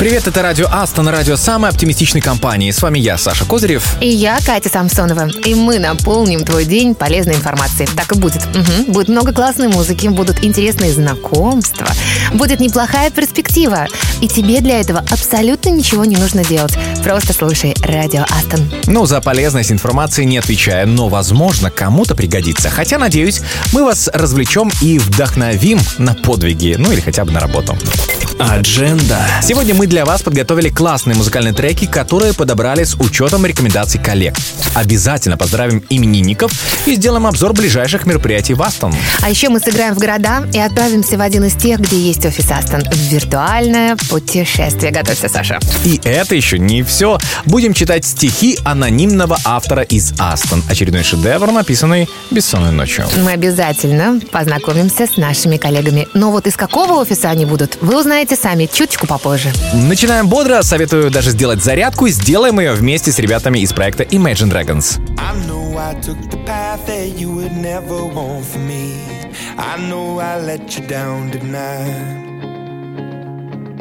Привет, это радио Астон, радио самой оптимистичной компании. С вами я, Саша Козырев. И я, Катя Самсонова. И мы наполним твой день полезной информацией. Так и будет. Угу. Будет много классной музыки, будут интересные знакомства, будет неплохая перспектива. И тебе для этого абсолютно ничего не нужно делать. Просто слушай радио Астон. Ну, за полезность информации не отвечаю, но, возможно, кому-то пригодится. Хотя, надеюсь, мы вас развлечем и вдохновим на подвиги, ну или хотя бы на работу. Адженда. Сегодня мы для вас подготовили классные музыкальные треки, которые подобрали с учетом рекомендаций коллег. Обязательно поздравим именинников и сделаем обзор ближайших мероприятий в Астон. А еще мы сыграем в города и отправимся в один из тех, где есть офис Астон. В виртуальное путешествие. Готовься, Саша. И это еще не все. Будем читать стихи анонимного автора из Астон. Очередной шедевр, написанный бессонной ночью. Мы обязательно познакомимся с нашими коллегами. Но вот из какого офиса они будут, вы узнаете сами чуточку попозже. Начинаем бодро. Советую даже сделать зарядку. Сделаем ее вместе с ребятами из проекта Imagine Dragons. I I took the path that you would never want for me. I know I let you down tonight.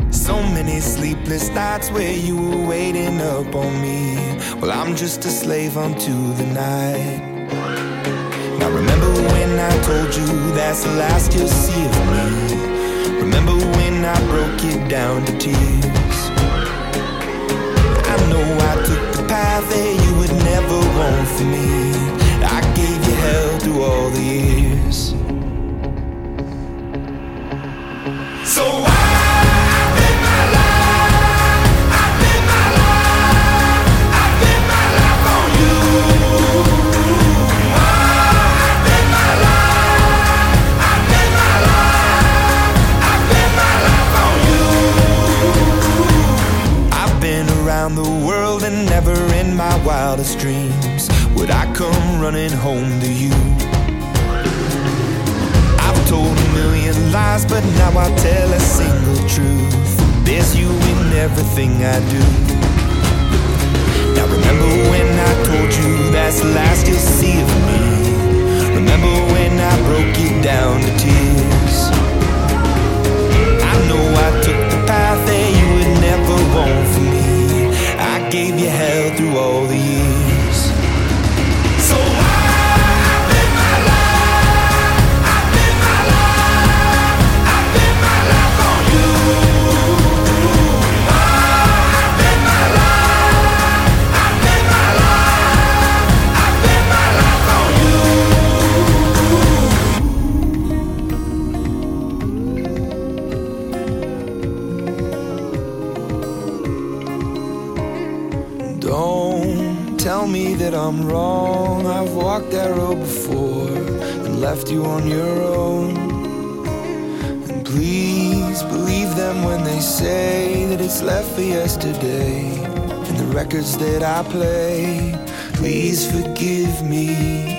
So many sleepless nights where you were waiting up on me. Well, I'm just a slave unto the night. Now, remember when I told you that's the last you'll see of me? Remember when I broke it down to tears? I know I took the path that you would never want for me. I gave you hell through all the years. So why? Home to you. I've told a million lies, but now I tell a single truth. There's you in everything I do. Now remember when I told you that's the last you'll see of me. Remember when I broke you down to tears. Left for yesterday. And the records that I play, please forgive me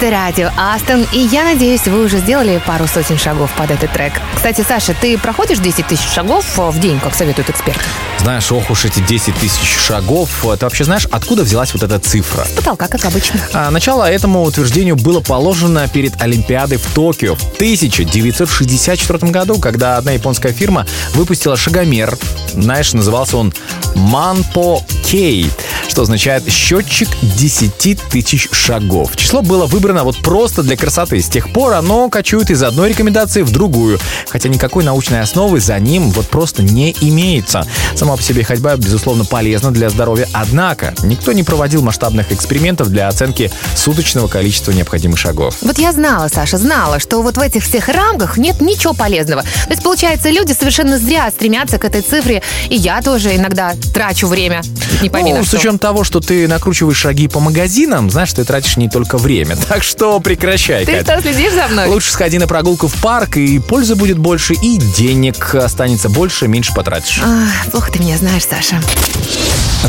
Это радио Астон, и я надеюсь, вы уже сделали пару сотен шагов под этот трек. Кстати, Саша, ты проходишь 10 тысяч шагов в день, как советуют эксперты? Знаешь, ох уж эти 10 тысяч шагов. Ты вообще знаешь, откуда взялась вот эта цифра? С потолка, как обычно. А, начало этому утверждению было положено перед Олимпиадой в Токио в 1964 году, когда одна японская фирма выпустила шагомер. Знаешь, назывался он Манпо Кей, что означает счетчик 10 тысяч шагов. Число было выбрано вот просто для красоты. С тех пор оно кочует из одной рекомендации в другую, хотя никакой научной основы за ним вот просто не имеется. Сама по себе ходьба, безусловно, полезна для здоровья, однако никто не проводил масштабных экспериментов для оценки суточного количества необходимых шагов. Вот я знала, Саша, знала, что вот в этих всех рамках нет ничего полезного. То есть, получается, люди совершенно зря стремятся к этой цифре, и я тоже иногда трачу время. Не пойми Ну, с учетом того, что ты накручиваешь шаги по магазинам, знаешь, ты тратишь не только время. Так что прекращай, Ты Катя. что, следишь за мной? Лучше сходи на прогулку в парк, и пользы будет больше, и денег останется больше, меньше потратишь. Ах, плохо ты меня знаешь, Саша.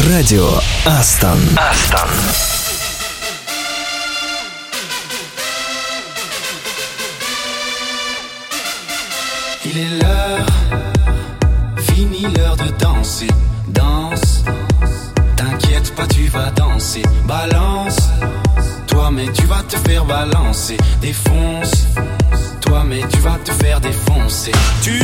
Радио Астон. Астон. Il est l'heure, fini l'heure de danser. Danse, t'inquiète pas, tu vas danser. Balance, toi, mais tu vas te faire balancer. Défonce, toi, mais tu vas te faire défoncer. Tu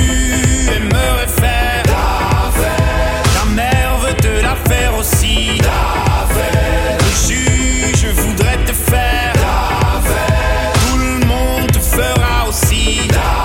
aimerais faire la fête. Ta mère veut te la faire aussi. La fête. Le juge te faire la fête. Tout le monde te fera aussi la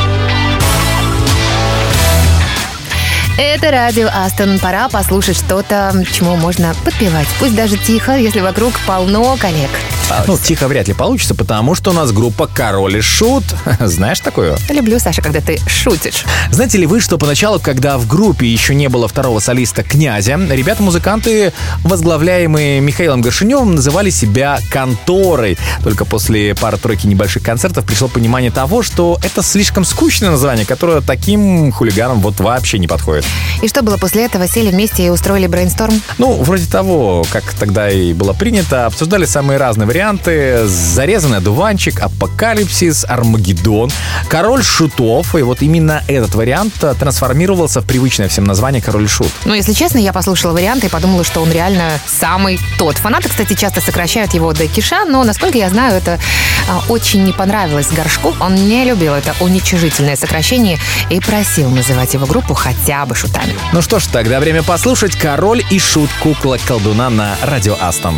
Это радио Астон. Пора послушать что-то, чему можно подпевать. Пусть даже тихо, если вокруг полно коллег. Ну, тихо вряд ли получится, потому что у нас группа Король и Шут. Знаешь такую? Люблю, Саша, когда ты шутишь. Знаете ли вы, что поначалу, когда в группе еще не было второго солиста князя, ребята-музыканты, возглавляемые Михаилом Горшиневым, называли себя конторой. Только после пары-тройки небольших концертов пришло понимание того, что это слишком скучное название, которое таким хулиганам вот вообще не подходит. И что было после этого? Сели вместе и устроили брейнсторм? Ну, вроде того, как тогда и было принято, обсуждали самые разные варианты. Зарезанный одуванчик, апокалипсис, Армагеддон, король шутов. И вот именно этот вариант э, трансформировался в привычное всем название король шут. Ну, если честно, я послушала варианты и подумала, что он реально самый тот. Фанаты, кстати, часто сокращают его до Киша, но, насколько я знаю, это а, очень не понравилось Горшку. Он не любил это уничижительное сокращение и просил называть его группу хотя бы шутами. Ну что ж, тогда время послушать король и шут кукла колдуна на радио Астон.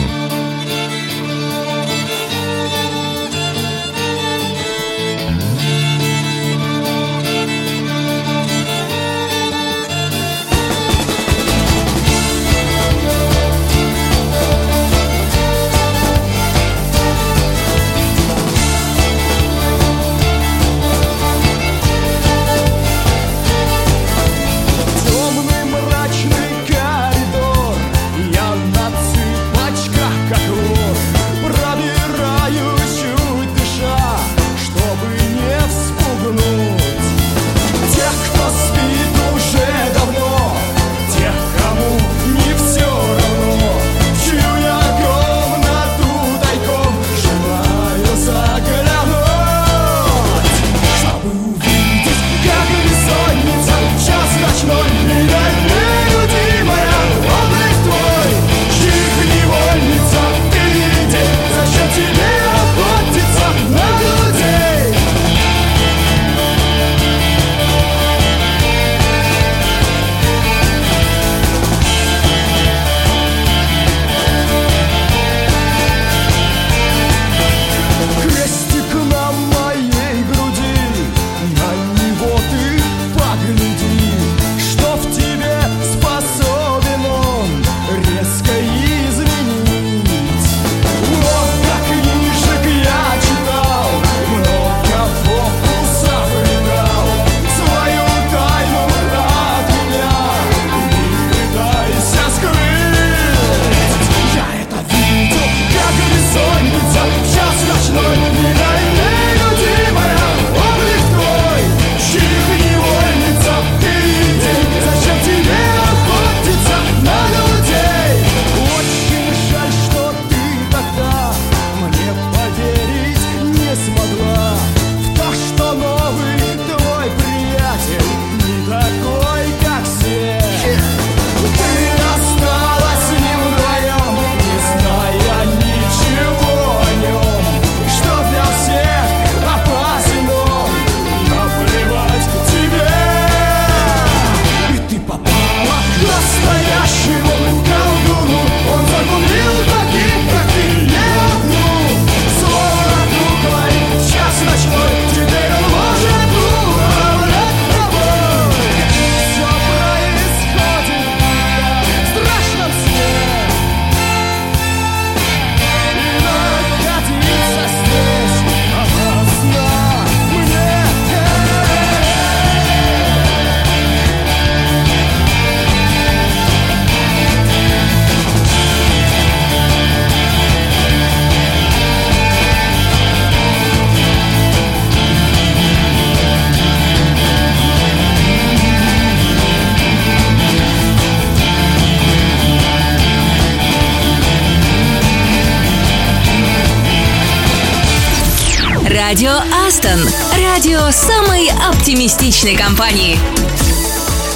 Самой оптимистичной компании.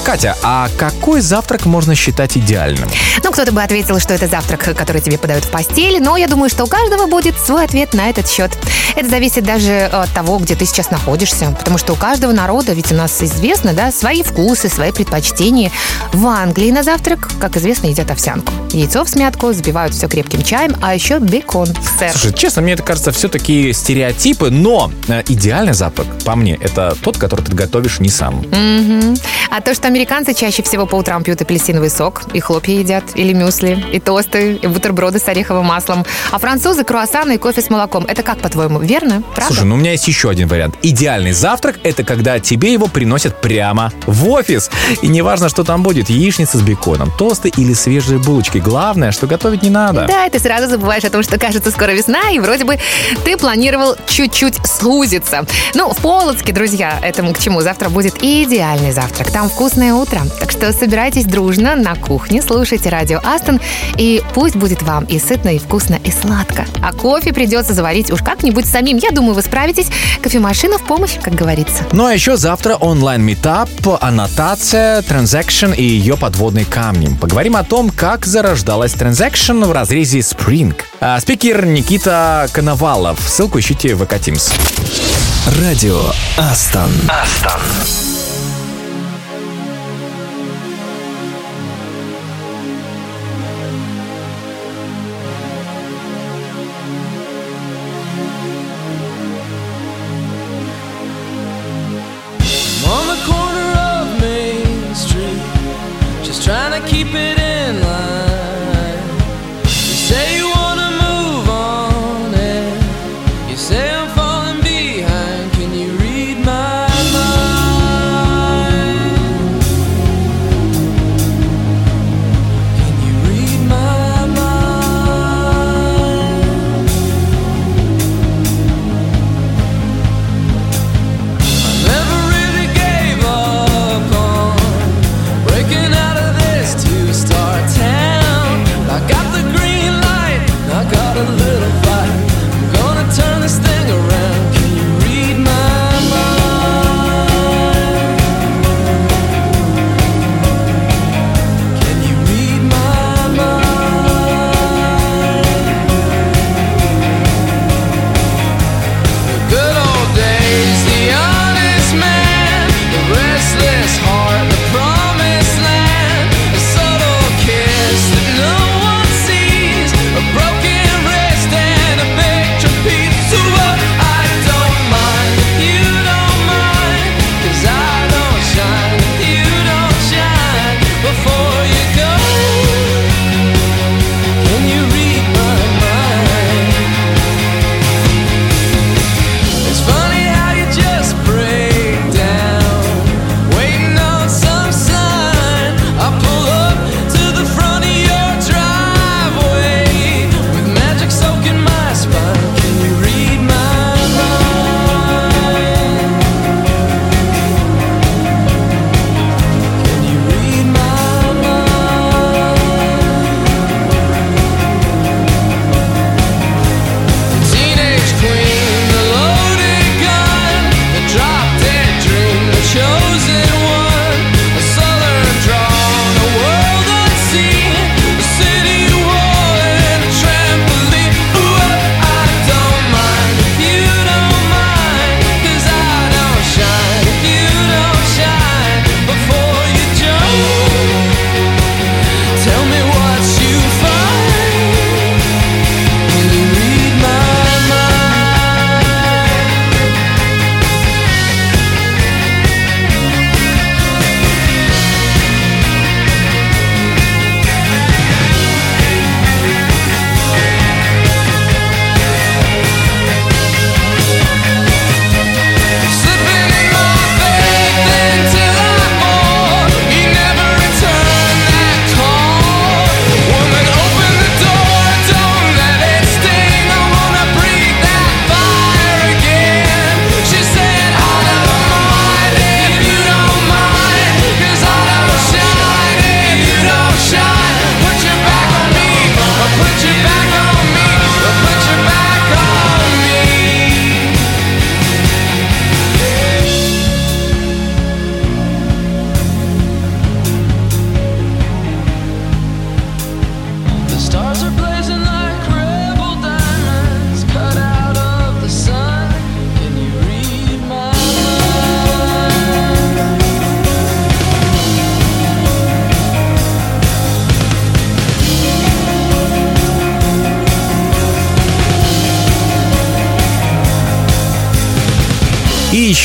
Катя, а какой завтрак можно считать идеальным? Ну, кто-то бы ответил, что это завтрак, который тебе подают в постель, но я думаю, что у каждого будет свой ответ на этот счет. Это зависит даже от того, где ты сейчас находишься, потому что у каждого народа, ведь у нас известно, да, свои вкусы, свои предпочтения. В Англии на завтрак, как известно, едят овсянку. Яйцо в смятку, взбивают все крепким чаем, а еще бекон, сэр. Слушай, честно, мне это кажется все-таки стереотипы, но э, идеальный завтрак, по мне, это тот, который ты готовишь не сам. Мгм. А то, что американцы чаще всего по утрам пьют апельсиновый сок, и хлопья едят, или мюсли, и тосты, и бутерброды с ореховым маслом. А французы круассаны и кофе с молоком. Это как, по-твоему, верно? Правда? Слушай, ну у меня есть еще один вариант. Идеальный завтрак – это когда тебе его приносят прямо в офис. И неважно, что там будет, яичница с беконом, тосты или свежие булочки. Главное, что готовить не надо. Да, и ты сразу забываешь о том, что кажется скоро весна, и вроде бы ты планировал чуть-чуть сузиться. Ну, в Полоцке, друзья, этому к чему? Завтра будет идеальный завтрак. Там вкусное утро. Так что собирайтесь дружно на кухне, слушайте радио Астон, и пусть будет вам и сытно, и вкусно, и сладко. А кофе придется заварить уж как-нибудь самим. Я думаю, вы справитесь. Кофемашина в помощь, как говорится. Ну а еще завтра онлайн-метап, аннотация, транзакшн и ее подводный камни. Поговорим о том, как зарождалась транзакшн в разрезе Spring. А, спикер Никита Коновалов. Ссылку ищите в ВК Teams. Радио Астон. Астон.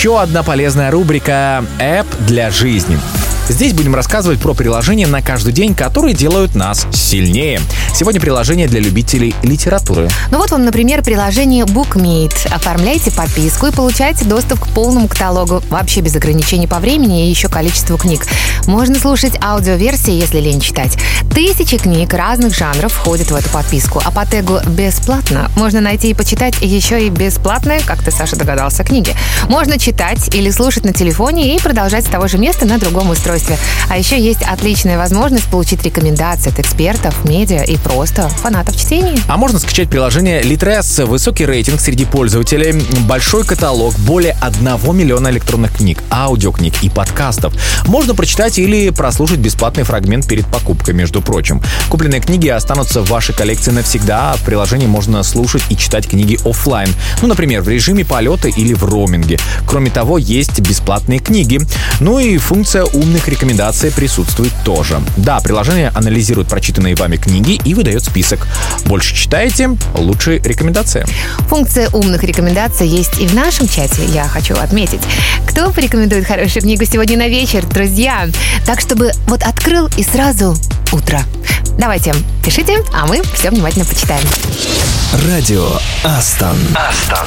Еще одна полезная рубрика «Эп для жизни». Здесь будем рассказывать про приложения на каждый день, которые делают нас сильнее. Сегодня приложение для любителей литературы. Ну вот вам, например, приложение BookMate. Оформляйте подписку и получайте доступ к полному каталогу. Вообще без ограничений по времени и еще количеству книг. Можно слушать аудиоверсии, если лень читать. Тысячи книг разных жанров входят в эту подписку. А по тегу «бесплатно» можно найти и почитать еще и бесплатные, как ты, Саша, догадался, книги. Можно читать или слушать на телефоне и продолжать с того же места на другом устройстве. А еще есть отличная возможность получить рекомендации от экспертов, медиа и просто фанатов чтения. А можно скачать приложение Litres, высокий рейтинг среди пользователей, большой каталог, более 1 миллиона электронных книг, аудиокниг и подкастов. Можно прочитать или прослушать бесплатный фрагмент перед покупкой, между прочим. Купленные книги останутся в вашей коллекции навсегда, а в приложении можно слушать и читать книги офлайн. Ну, например, в режиме полета или в роуминге. Кроме того, есть бесплатные книги. Ну и функция умных их рекомендации присутствует тоже. Да, приложение анализирует прочитанные вами книги и выдает список. Больше читаете, лучше рекомендации. Функция умных рекомендаций есть и в нашем чате, я хочу отметить. Кто порекомендует хорошую книгу сегодня на вечер, друзья? Так, чтобы вот открыл и сразу утро. Давайте, пишите, а мы все внимательно почитаем. Радио Астон. Астон.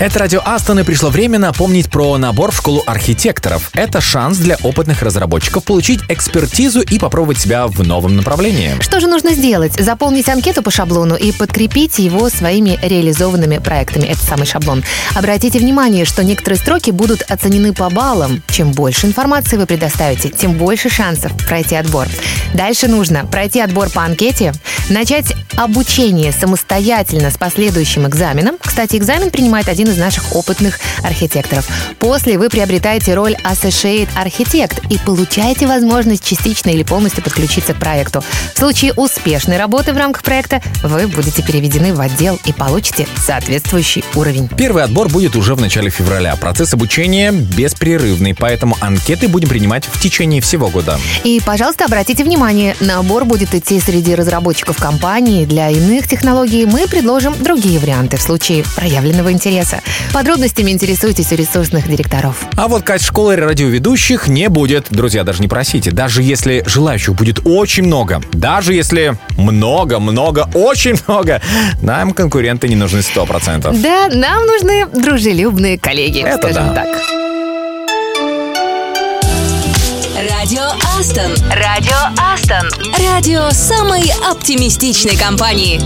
Это радио Астон, и пришло время напомнить про набор в школу архитекторов. Это шанс для опытных разработчиков получить экспертизу и попробовать себя в новом направлении. Что же нужно сделать? Заполнить анкету по шаблону и подкрепить его своими реализованными проектами. Это самый шаблон. Обратите внимание, что некоторые строки будут оценены по баллам. Чем больше информации вы предоставите, тем больше шансов пройти отбор. Дальше нужно пройти отбор по анкете, начать обучение самостоятельно с последующим экзаменом. Кстати, экзамен принимает один из наших опытных архитекторов. После вы приобретаете роль Associate Architect и получаете возможность частично или полностью подключиться к проекту. В случае успешной работы в рамках проекта вы будете переведены в отдел и получите соответствующий уровень. Первый отбор будет уже в начале февраля. Процесс обучения беспрерывный, поэтому анкеты будем принимать в течение всего года. И, пожалуйста, обратите внимание, набор будет идти среди разработчиков компании. Для иных технологий мы предложим другие варианты в случае проявленного интереса. Подробностями интересуйтесь у ресурсных директоров. А вот кать школы радиоведущих не будет. Друзья, даже не просите. Даже если желающих будет очень много, даже если много, много, очень много, нам конкуренты не нужны 100%. Да, нам нужны дружелюбные коллеги, Это скажем да. так. Радио Астон. Радио Астон. Радио самой оптимистичной компании.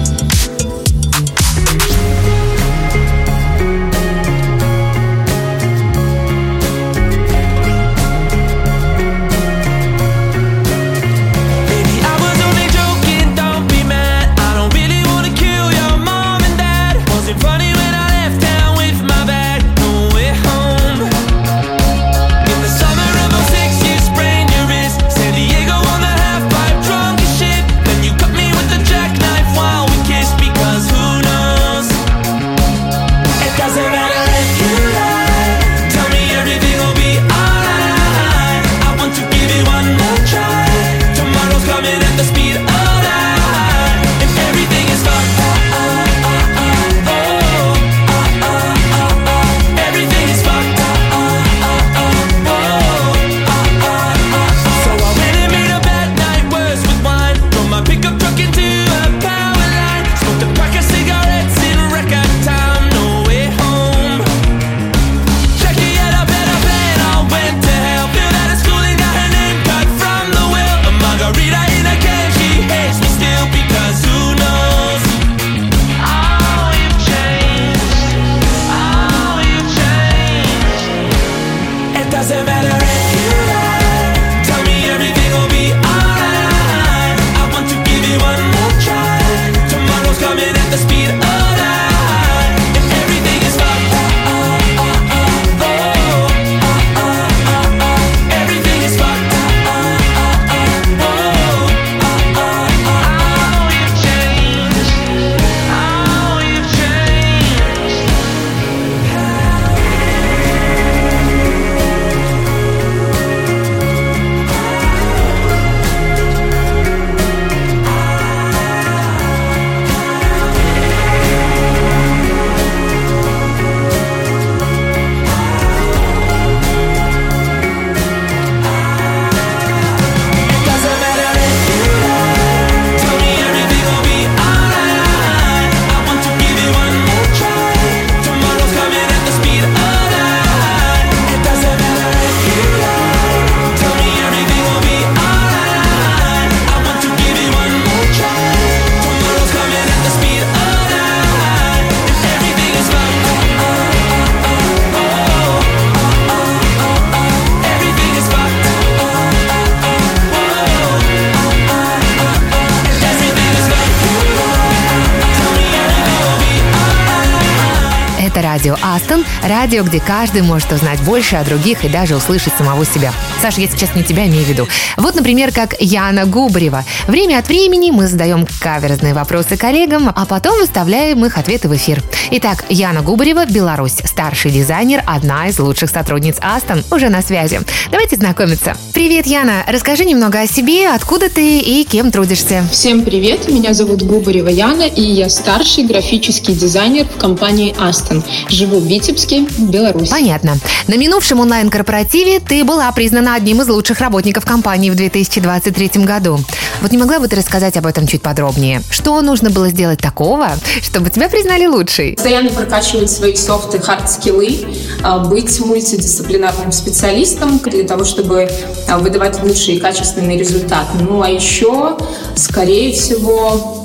Радио, где каждый может узнать больше о других и даже услышать самого себя. Саша, я сейчас не тебя имею в виду. Вот, например, как Яна Губарева. Время от времени мы задаем каверзные вопросы коллегам, а потом выставляем их ответы в эфир. Итак, Яна Губарева, Беларусь, старший дизайнер, одна из лучших сотрудниц Астон, уже на связи. Давайте знакомиться. Привет, Яна. Расскажи немного о себе, откуда ты и кем трудишься. Всем привет, меня зовут Губарева Яна, и я старший графический дизайнер в компании Aston. Живу в Витебске, Беларусь. Понятно. На минувшем онлайн-корпоративе ты была признана одним из лучших работников компании в 2023 году. Вот не могла бы ты рассказать об этом чуть подробнее? Что нужно было сделать такого, чтобы тебя признали лучшей? Постоянно прокачивать свои софт и хард скиллы, а, быть мультидисциплинарным специалистом для того, чтобы а, выдавать лучшие и качественные результаты. Ну а еще, скорее всего,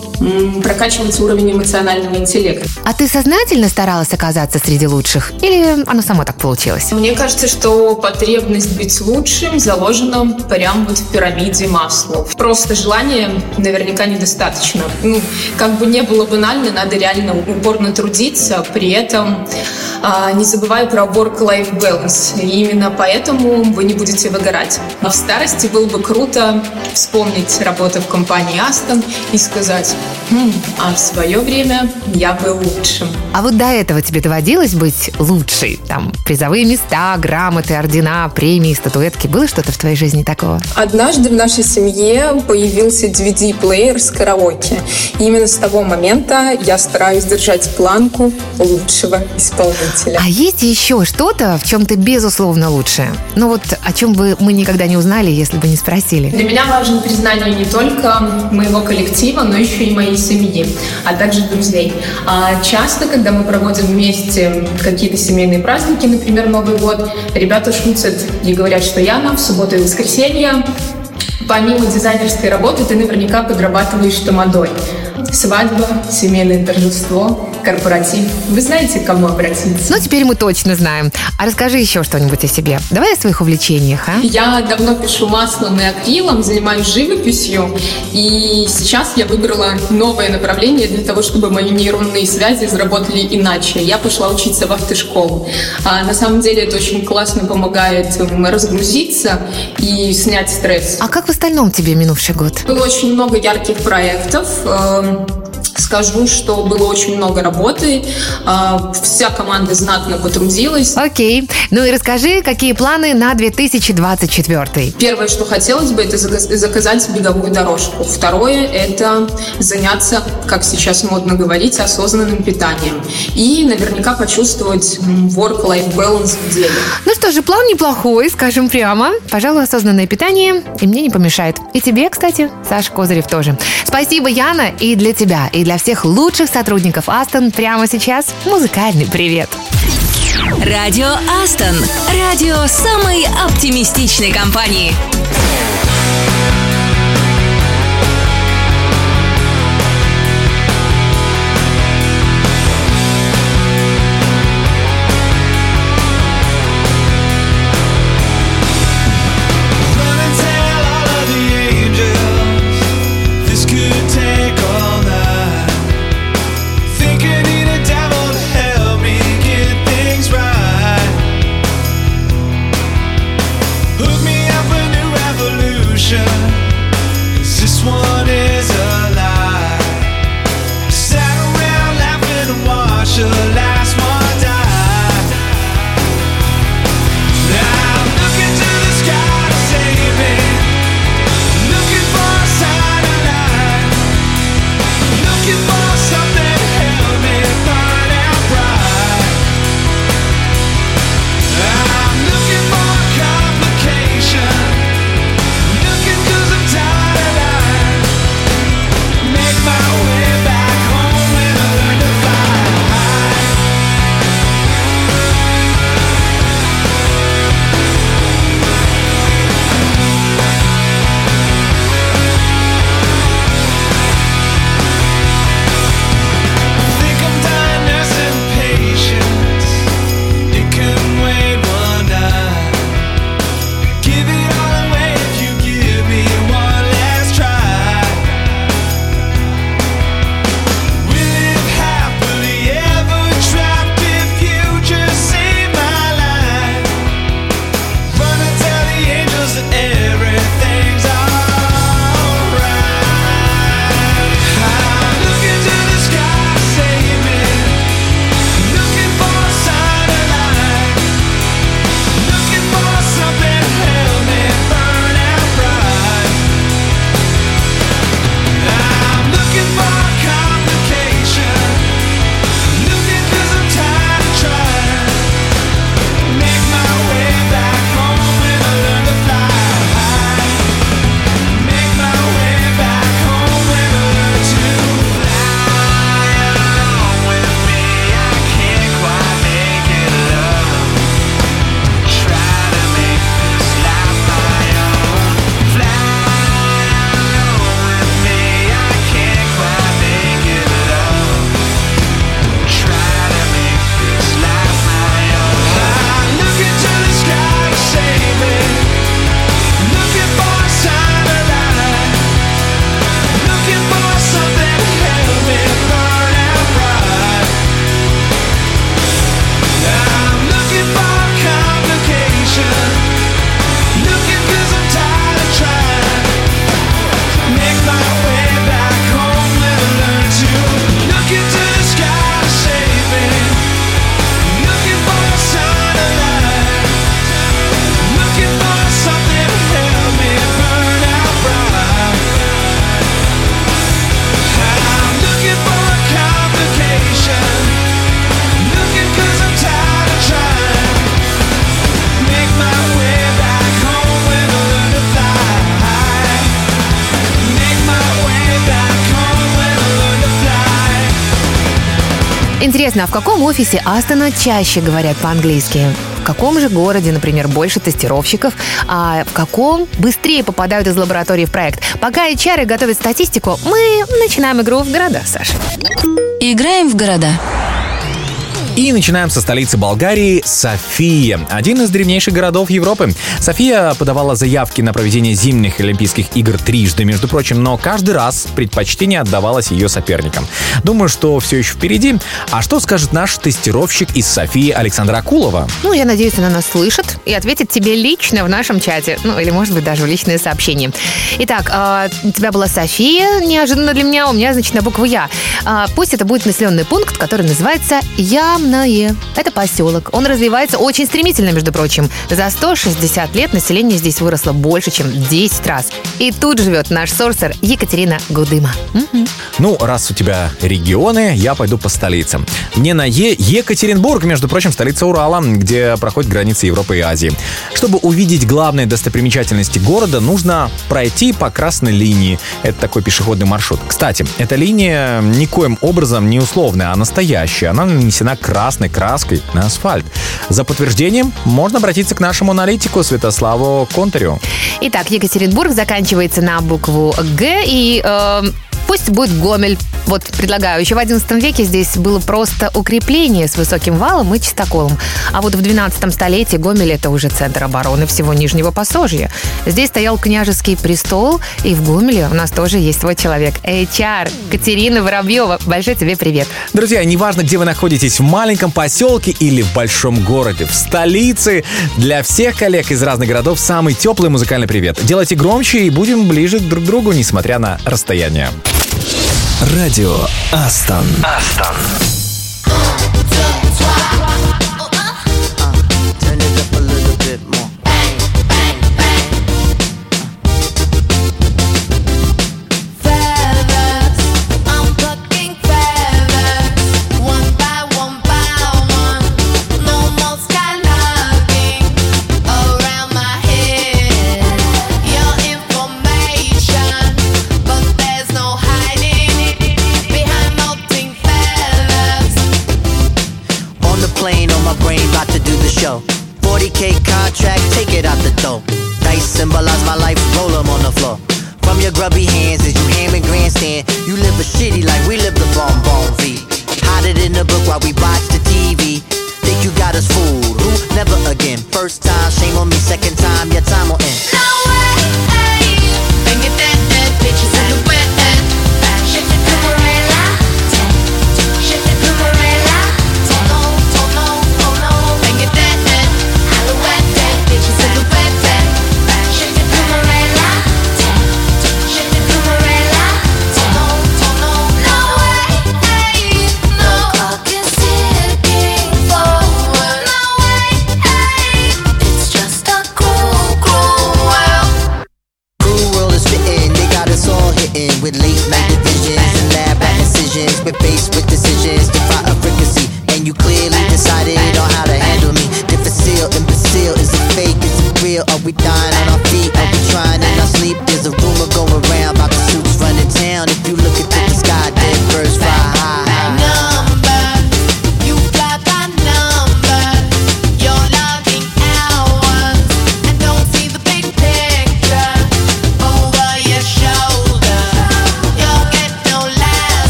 прокачивать уровень эмоционального интеллекта. А ты сознательно старалась оказаться среди лучших? Или оно само так получилось? Мне кажется, что потребность быть лучшим заложена прямо вот в пирамиде масла. Просто желания наверняка недостаточно. Ну, как бы не было банально, надо реально упорно трудиться, при этом а, не забывая про work-life balance. И именно поэтому вы не будете выгорать. Но в старости было бы круто вспомнить работу в компании Aston и сказать, а в свое время я был лучшим. А вот до этого тебе доводилось быть лучшей? Там призовые места, грамоты, ордена, премии, статуэтки. Было что-то в твоей жизни такого? Однажды в нашей семье появился DVD-плеер с караоке. И именно с того момента я стараюсь держать планку лучшего исполнителя. А есть еще что-то, в чем ты безусловно лучше? Ну вот о чем бы мы никогда не узнали, если бы не спросили. Для меня важно признание не только моего коллектива, но еще и моей семьи, а также друзей. А часто, когда мы проводим вместе какие-то семейные праздники, например, Новый год, ребята шутят и говорят, что Яна в субботу и воскресенье помимо дизайнерской работы ты наверняка подрабатываешь тамадой. Свадьба, семейное торжество, корпоратив. Вы знаете, к кому обратиться? Ну, теперь мы точно знаем. А расскажи еще что-нибудь о себе. Давай о своих увлечениях, а? Я давно пишу маслом и акрилом, занимаюсь живописью. И сейчас я выбрала новое направление для того, чтобы мои нейронные связи заработали иначе. Я пошла учиться в автошколу. А на самом деле это очень классно помогает разгрузиться и снять стресс. А как в остальном тебе минувший год? Было очень много ярких проектов. Скажу, что было очень много работы, а, вся команда знатно потрудилась. Окей. Ну и расскажи, какие планы на 2024? Первое, что хотелось бы, это заказать беговую дорожку. Второе, это заняться, как сейчас модно говорить, осознанным питанием. И наверняка почувствовать work-life balance в деле. Ну что же, план неплохой, скажем прямо. Пожалуй, осознанное питание и мне не помешает. И тебе, кстати, Саша Козырев тоже. Спасибо, Яна, и для тебя, и для всех лучших сотрудников Астон прямо сейчас музыкальный привет. Радио Астон. Радио самой оптимистичной компании. Интересно, а в каком офисе Астона чаще говорят по-английски? В каком же городе, например, больше тестировщиков, а в каком быстрее попадают из лаборатории в проект? Пока HR готовят статистику, мы начинаем игру в города, Саша. Играем в города. И начинаем со столицы Болгарии София, один из древнейших городов Европы. София подавала заявки на проведение зимних Олимпийских игр трижды, между прочим, но каждый раз предпочтение отдавалось ее соперникам. Думаю, что все еще впереди. А что скажет наш тестировщик из Софии Александра Акулова? Ну, я надеюсь, она нас слышит и ответит тебе лично в нашем чате. Ну, или, может быть, даже в личные сообщения. Итак, а, у тебя была София, неожиданно для меня, у меня, значит, на букву Я. А, Пусть это будет населенный пункт, который называется Ямное. Это поселок. Он развивается очень стремительно, между прочим. За 160 лет население здесь выросло больше, чем 10 раз. И тут живет наш сорсер Екатерина Гудыма. Мгм. Ну, раз у тебя регионы, я пойду по столицам. Мне на Е Екатеринбург, между прочим, столица Урала, где проходит граница Европы и Азии. Чтобы увидеть главные достопримечательности города, нужно пройти по красной линии. Это такой пешеходный маршрут. Кстати, эта линия никоим образом не условная, а настоящая. Она нанесена красной краской на асфальт. За подтверждением можно обратиться к нашему аналитику Святославу Контарю. Итак, Екатеринбург заканчивается на букву Г и э, пусть будет Гомель. Вот предлагаю. Еще в XI веке здесь было просто укрепление с высоким валом и чистоколом. А вот в 12 столетии Гомель это уже центр обороны всего Нижнего Посожья. Здесь стоял княжеский престол, и в Гомеле у нас тоже есть свой человек. HR, Катерина Воробьева. Большой тебе привет. Друзья, неважно, где вы находитесь, в маленьком поселке или в большом городе, в столице, для всех коллег из разных городов самый теплый музыкальный привет. Делайте громче и будем ближе друг к другу, несмотря на расстояние. Радио Астон. Turn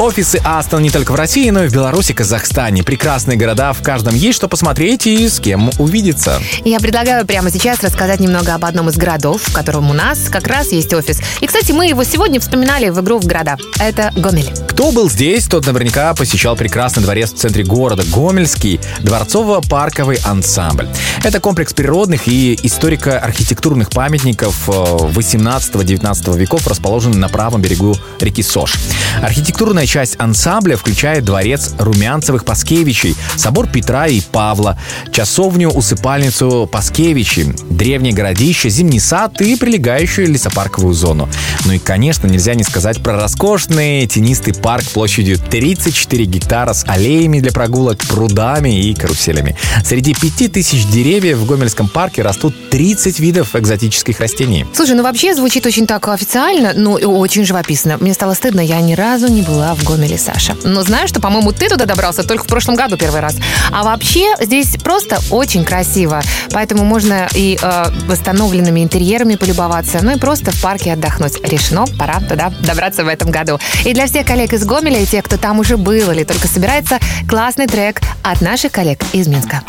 Офисы Астон не только в России, но и в Беларуси, Казахстане. Прекрасные города, в каждом есть что посмотреть и с кем увидеться. Я предлагаю прямо сейчас рассказать немного об одном из городов, в котором у нас как раз есть офис. И, кстати, мы его сегодня вспоминали в игру в города. Это Гомель. Кто был здесь, тот наверняка посещал прекрасный дворец в центре города Гомельский дворцово-парковый ансамбль. Это комплекс природных и историко-архитектурных памятников 18-19 веков, расположенный на правом берегу реки Сош. Архитектурная часть ансамбля включает дворец Румянцевых-Паскевичей, собор Петра и Павла, часовню-усыпальницу Паскевичи, древнее городище, зимний сад и прилегающую лесопарковую зону. Ну и, конечно, нельзя не сказать про роскошный тенистый парк площадью 34 гектара с аллеями для прогулок, прудами и каруселями. Среди 5000 деревьев в Гомельском парке растут 30 видов экзотических растений. Слушай, ну вообще звучит очень так официально, ну и очень живописно. Мне стало стыдно, я ни разу не была в Гомеле, Саша. Но знаю, что, по-моему, ты туда добрался только в прошлом году первый раз. А вообще здесь просто очень красиво. Поэтому можно и э, восстановленными интерьерами полюбоваться, ну и просто в парке отдохнуть. Решено, пора туда добраться в этом году. И для всех коллег из Гомеля и тех, кто там уже был или только собирается, классный трек от наших коллег из Минска.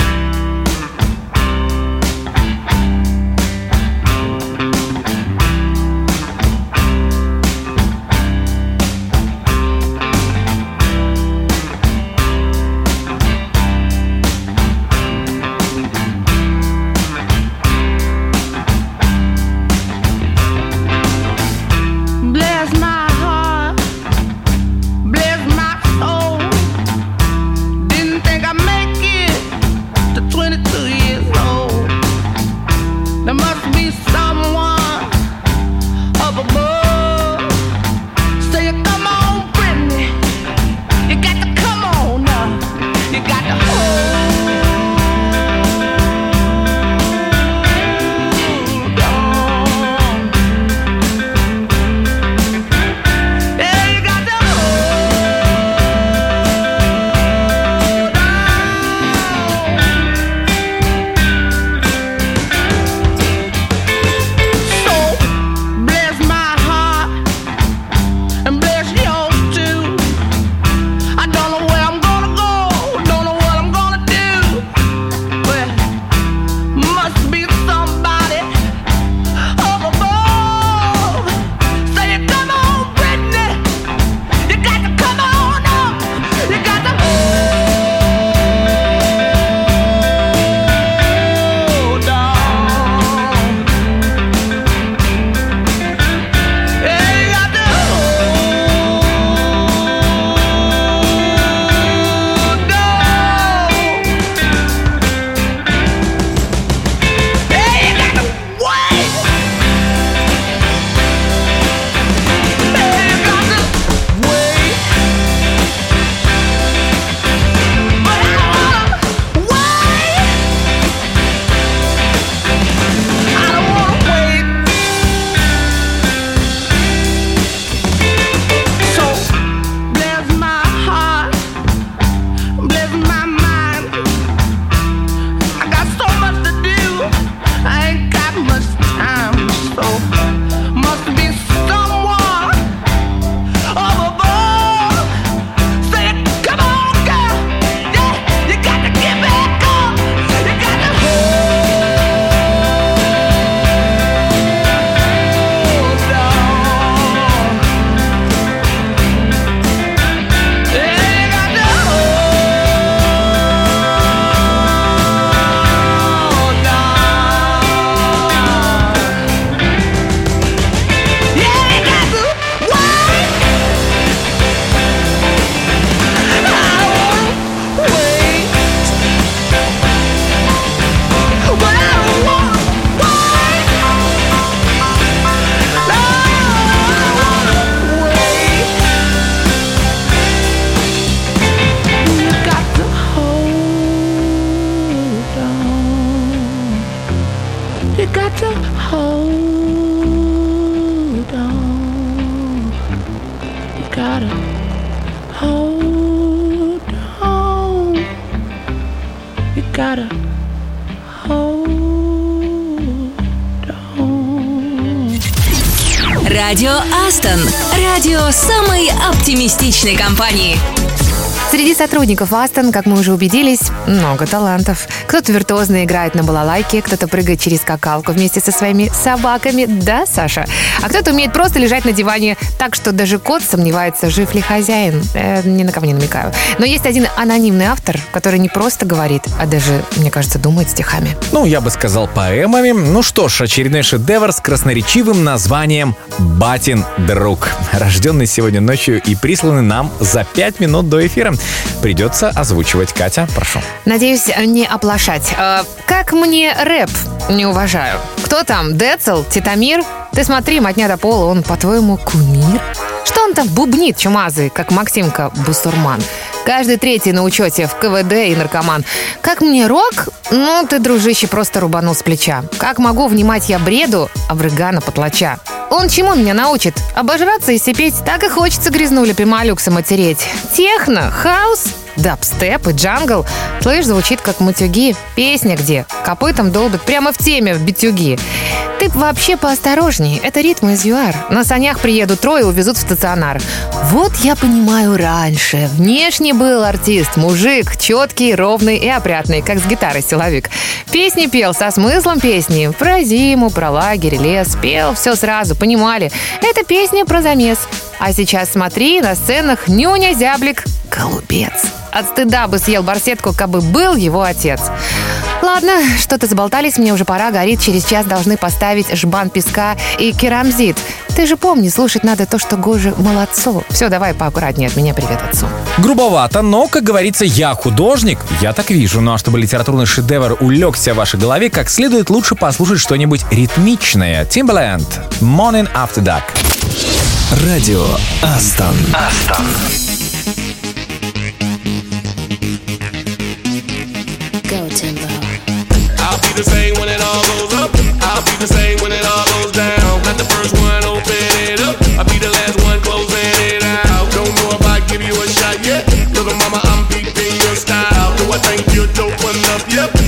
Оптимистичной компании. Среди сотрудников Астон, как мы уже убедились, много талантов. Кто-то виртуозно играет на балалайке, кто-то прыгает через скакалку вместе со своими собаками, да, Саша? А кто-то умеет просто лежать на диване так, что даже кот сомневается, жив ли хозяин. Э, ни на кого не намекаю. Но есть один анонимный автор, который не просто говорит, а даже, мне кажется, думает стихами. Ну, я бы сказал, поэмами. Ну что ж, очередной шедевр с красноречивым названием «Батин друг», рожденный сегодня ночью и присланный нам за пять минут до эфира. Придется озвучивать. Катя, прошу. Надеюсь, не оплошать. Э, как мне рэп не уважаю? Кто там? Децл? Титамир? Ты смотри, мотня до пола, он, по-твоему, кумир? Что он там бубнит, чумазый, как Максимка Бусурман? Каждый третий на учете в КВД и наркоман. Как мне рок? Ну, ты, дружище, просто рубанул с плеча. Как могу внимать я бреду Абрыгана Потлача? Он чему меня научит? Обожраться и сипеть? Так и хочется грязнули Пемолюксом оттереть. Техно, хаус, дабстеп и джангл. Слышь, звучит как матюги. Песня где? Копытом долбит прямо в темя битюги. Ты вообще поосторожней. Это ритмы из ЮАР. На санях приедут трое, увезут в стационар. Вот я понимаю раньше. Внешне был артист, мужик, четкий, ровный и опрятный, как с гитарой силовик. Песни пел со смыслом песни. Про зиму, про лагерь, лес. Пел все сразу, понимали. Это песня про замес. А сейчас смотри, на сценах нюня, зяблик, голубец. От стыда бы съел барсетку, кабы был его отец. Ладно, что-то заболтались, мне уже пора, горит. Через час должны поставить жбан песка и керамзит. Ты же помни, слушать надо то, что Гоже молодцу. Все, давай поаккуратнее от меня привет отцу. Грубовато, но, как говорится, я художник, я так вижу. Ну а чтобы литературный шедевр улегся в вашей голове, как следует лучше послушать что-нибудь ритмичное. Timbaland, Morning After Dark. Радио Астон. Астон. Be the same when it all goes up. I'll be the same when it all goes down. Not the first one, open it up. I'll be the last one closing it out. Don't know if I give you a shot yet. Little mama, I'm peeping your style. Do I think you're dope enough? Yep.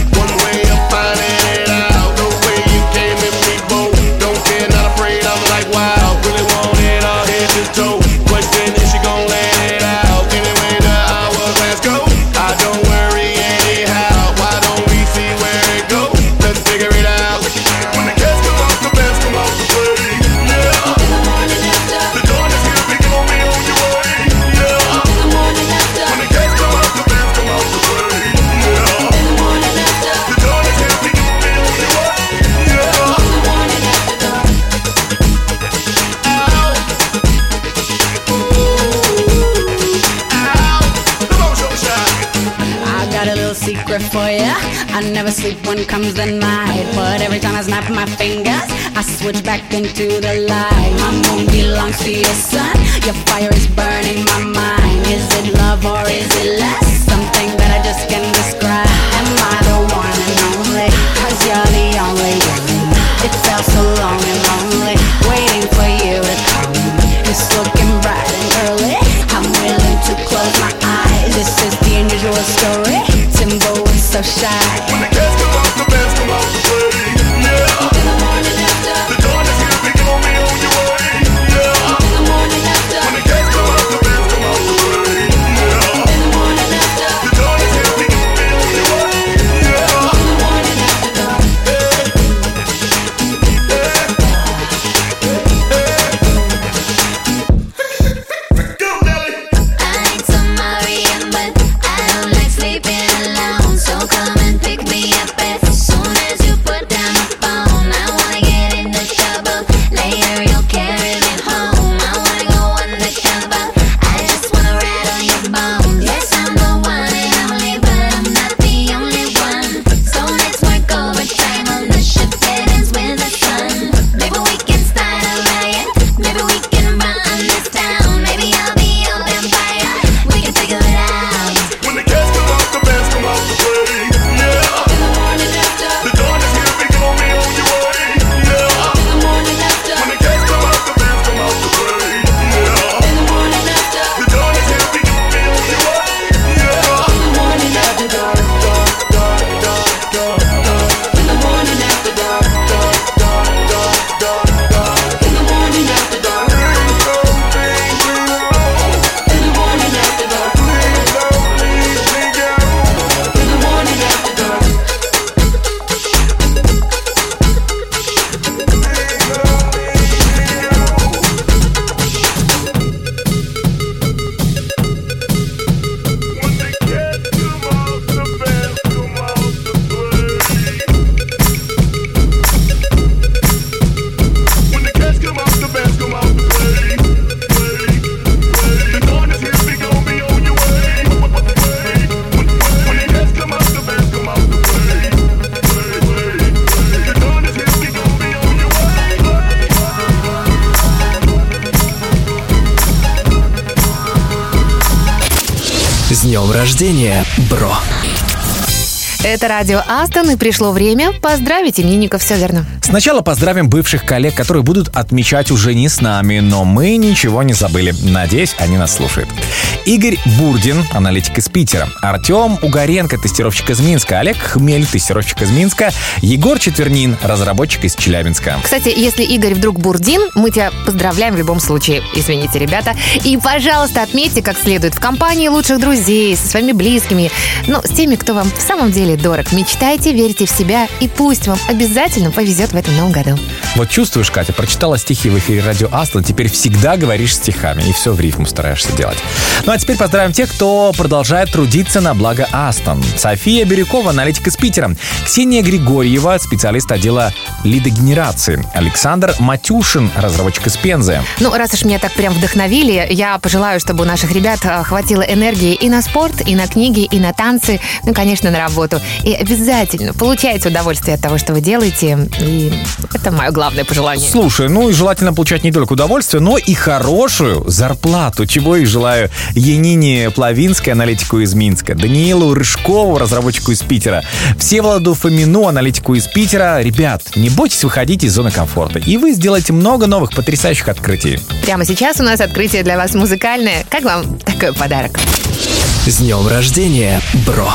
Comes the night, but every time I snap my fingers, I switch back into the light. My moon belongs to your sun. Your fire is burning my mind. Is it love or is it less? Something that I just can't describe. Am I the one and only? Cause you're the only one. It felt so long and lonely, waiting for you to come. It's looking bright and early. I'm willing to close my eyes. This is the unusual story. Timbo is so shy. Это радио Астон, и пришло время поздравить именинников, все верно. Сначала поздравим бывших коллег, которые будут отмечать уже не с нами, но мы ничего не забыли. Надеюсь, они нас слушают. Игорь Бурдин, аналитик из Питера. Артем Угаренко, тестировщик из Минска. Олег Хмель, тестировщик из Минска. Егор Четвернин, разработчик из Челябинска. Кстати, если Игорь вдруг бурдин, мы тебя поздравляем в любом случае. Извините, ребята. И, пожалуйста, отметьте как следует в компании лучших друзей, со своими близкими, ну, с теми, кто вам в самом деле дорог. Мечтайте, верьте в себя, и пусть вам обязательно повезет в этом новом году. Вот чувствуешь, Катя, прочитала стихи в эфире радио Астон, теперь всегда говоришь стихами, и все в рифму стараешься делать. Ну а теперь поздравим тех, кто продолжает трудиться на благо Астон. София Бирюкова, аналитик из Питера. Ксения Григорьева, специалист отдела лидогенерации. Александр Матюшин, разработчик из Пензы. Ну, раз уж меня так прям вдохновили, я пожелаю, чтобы у наших ребят а, хватило энергии и на спорт, и на книги, и на танцы, ну, конечно, на работу. И обязательно получайте удовольствие от того, что вы делаете. И это мое главное пожелание. Слушай, ну и желательно получать не только удовольствие, но и хорошую зарплату, чего и желаю Янине Плавинской, аналитику из Минска, Даниилу Рыжкову, разработчику из Питера, Всеволоду Фомину, аналитику из Питера. Ребят, не бойтесь выходить из зоны комфорта, и вы сделаете много новых потрясающих открытий. Прямо сейчас у нас открытие для вас музыкальное. Как вам такой подарок? С днем рождения, бро!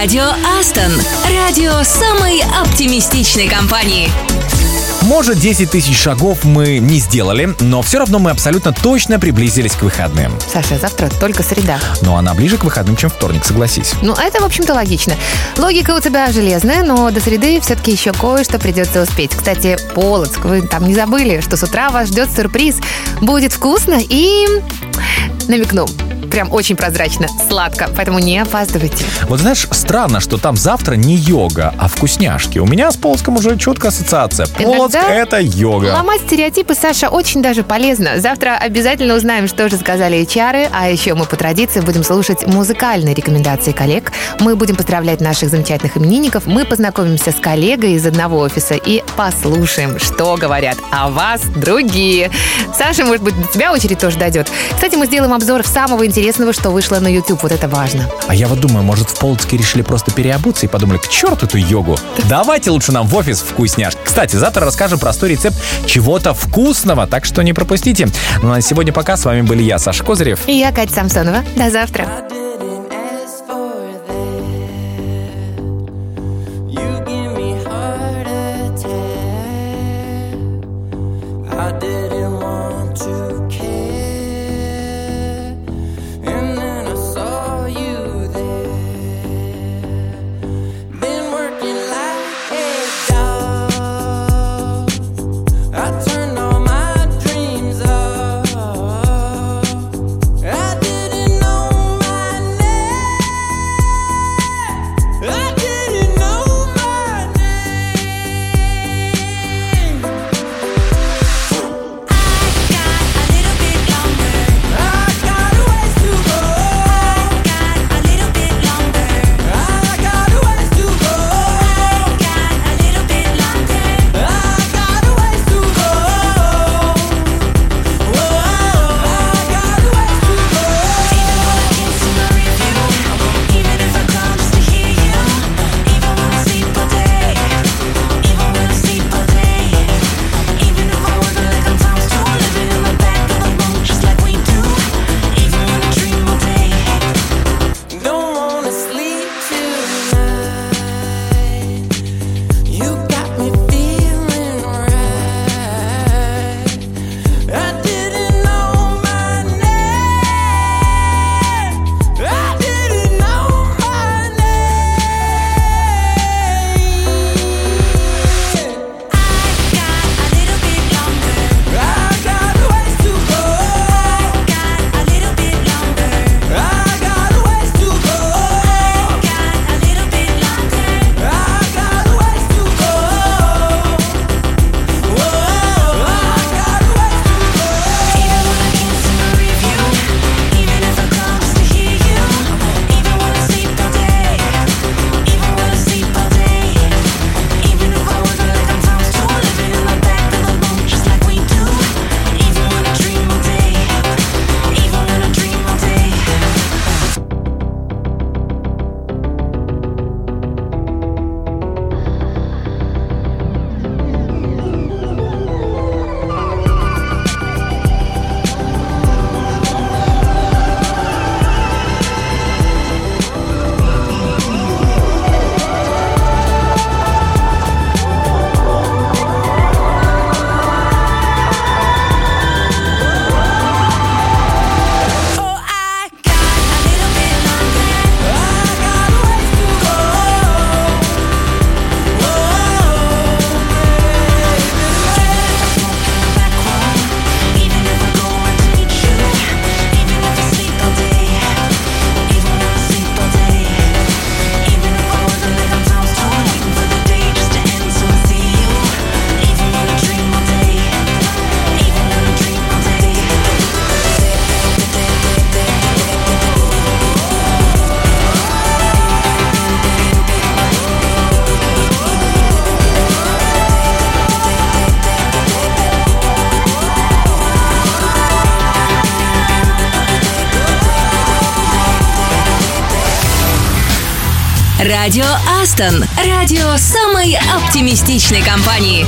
Радио Астон. Радио самой оптимистичной компании. Может, 10 тысяч шагов мы не сделали, но все равно мы абсолютно точно приблизились к выходным. Саша, завтра только среда. Но она ближе к выходным, чем вторник, согласись. Ну, это, в общем-то, логично. Логика у тебя железная, но до среды все-таки еще кое-что придется успеть. Кстати, Полоцк, вы там не забыли, что с утра вас ждет сюрприз. Будет вкусно и... Намекну. Прям очень прозрачно, сладко, поэтому не опаздывайте. Вот знаешь, странно, что там завтра не йога, а вкусняшки. У меня с Полоцком уже четкая ассоциация. Полоцк это йога. Ломать стереотипы, Саша, очень даже полезно. Завтра обязательно узнаем, что же сказали HR, а еще мы по традиции будем слушать музыкальные рекомендации коллег. Мы будем поздравлять наших замечательных именинников. Мы познакомимся с коллегой из одного офиса и послушаем, что говорят о вас другие. Саша, может быть, до тебя очередь тоже дойдет. Кстати, мы сделаем обзор самого интересного, что вышло на YouTube. Вот это важно. А я вот думаю, может, в Полоцке решили просто переобуться и подумали, к черту эту йогу. Давайте лучше нам в офис вкусняшки. Кстати, завтра расскажем простой рецепт чего-то вкусного, так что не пропустите. Ну а на сегодня пока. С вами были я, Саша Козырев. И я, Катя Самсонова. До завтра. Радио Астон. Радио самой оптимистичной компании.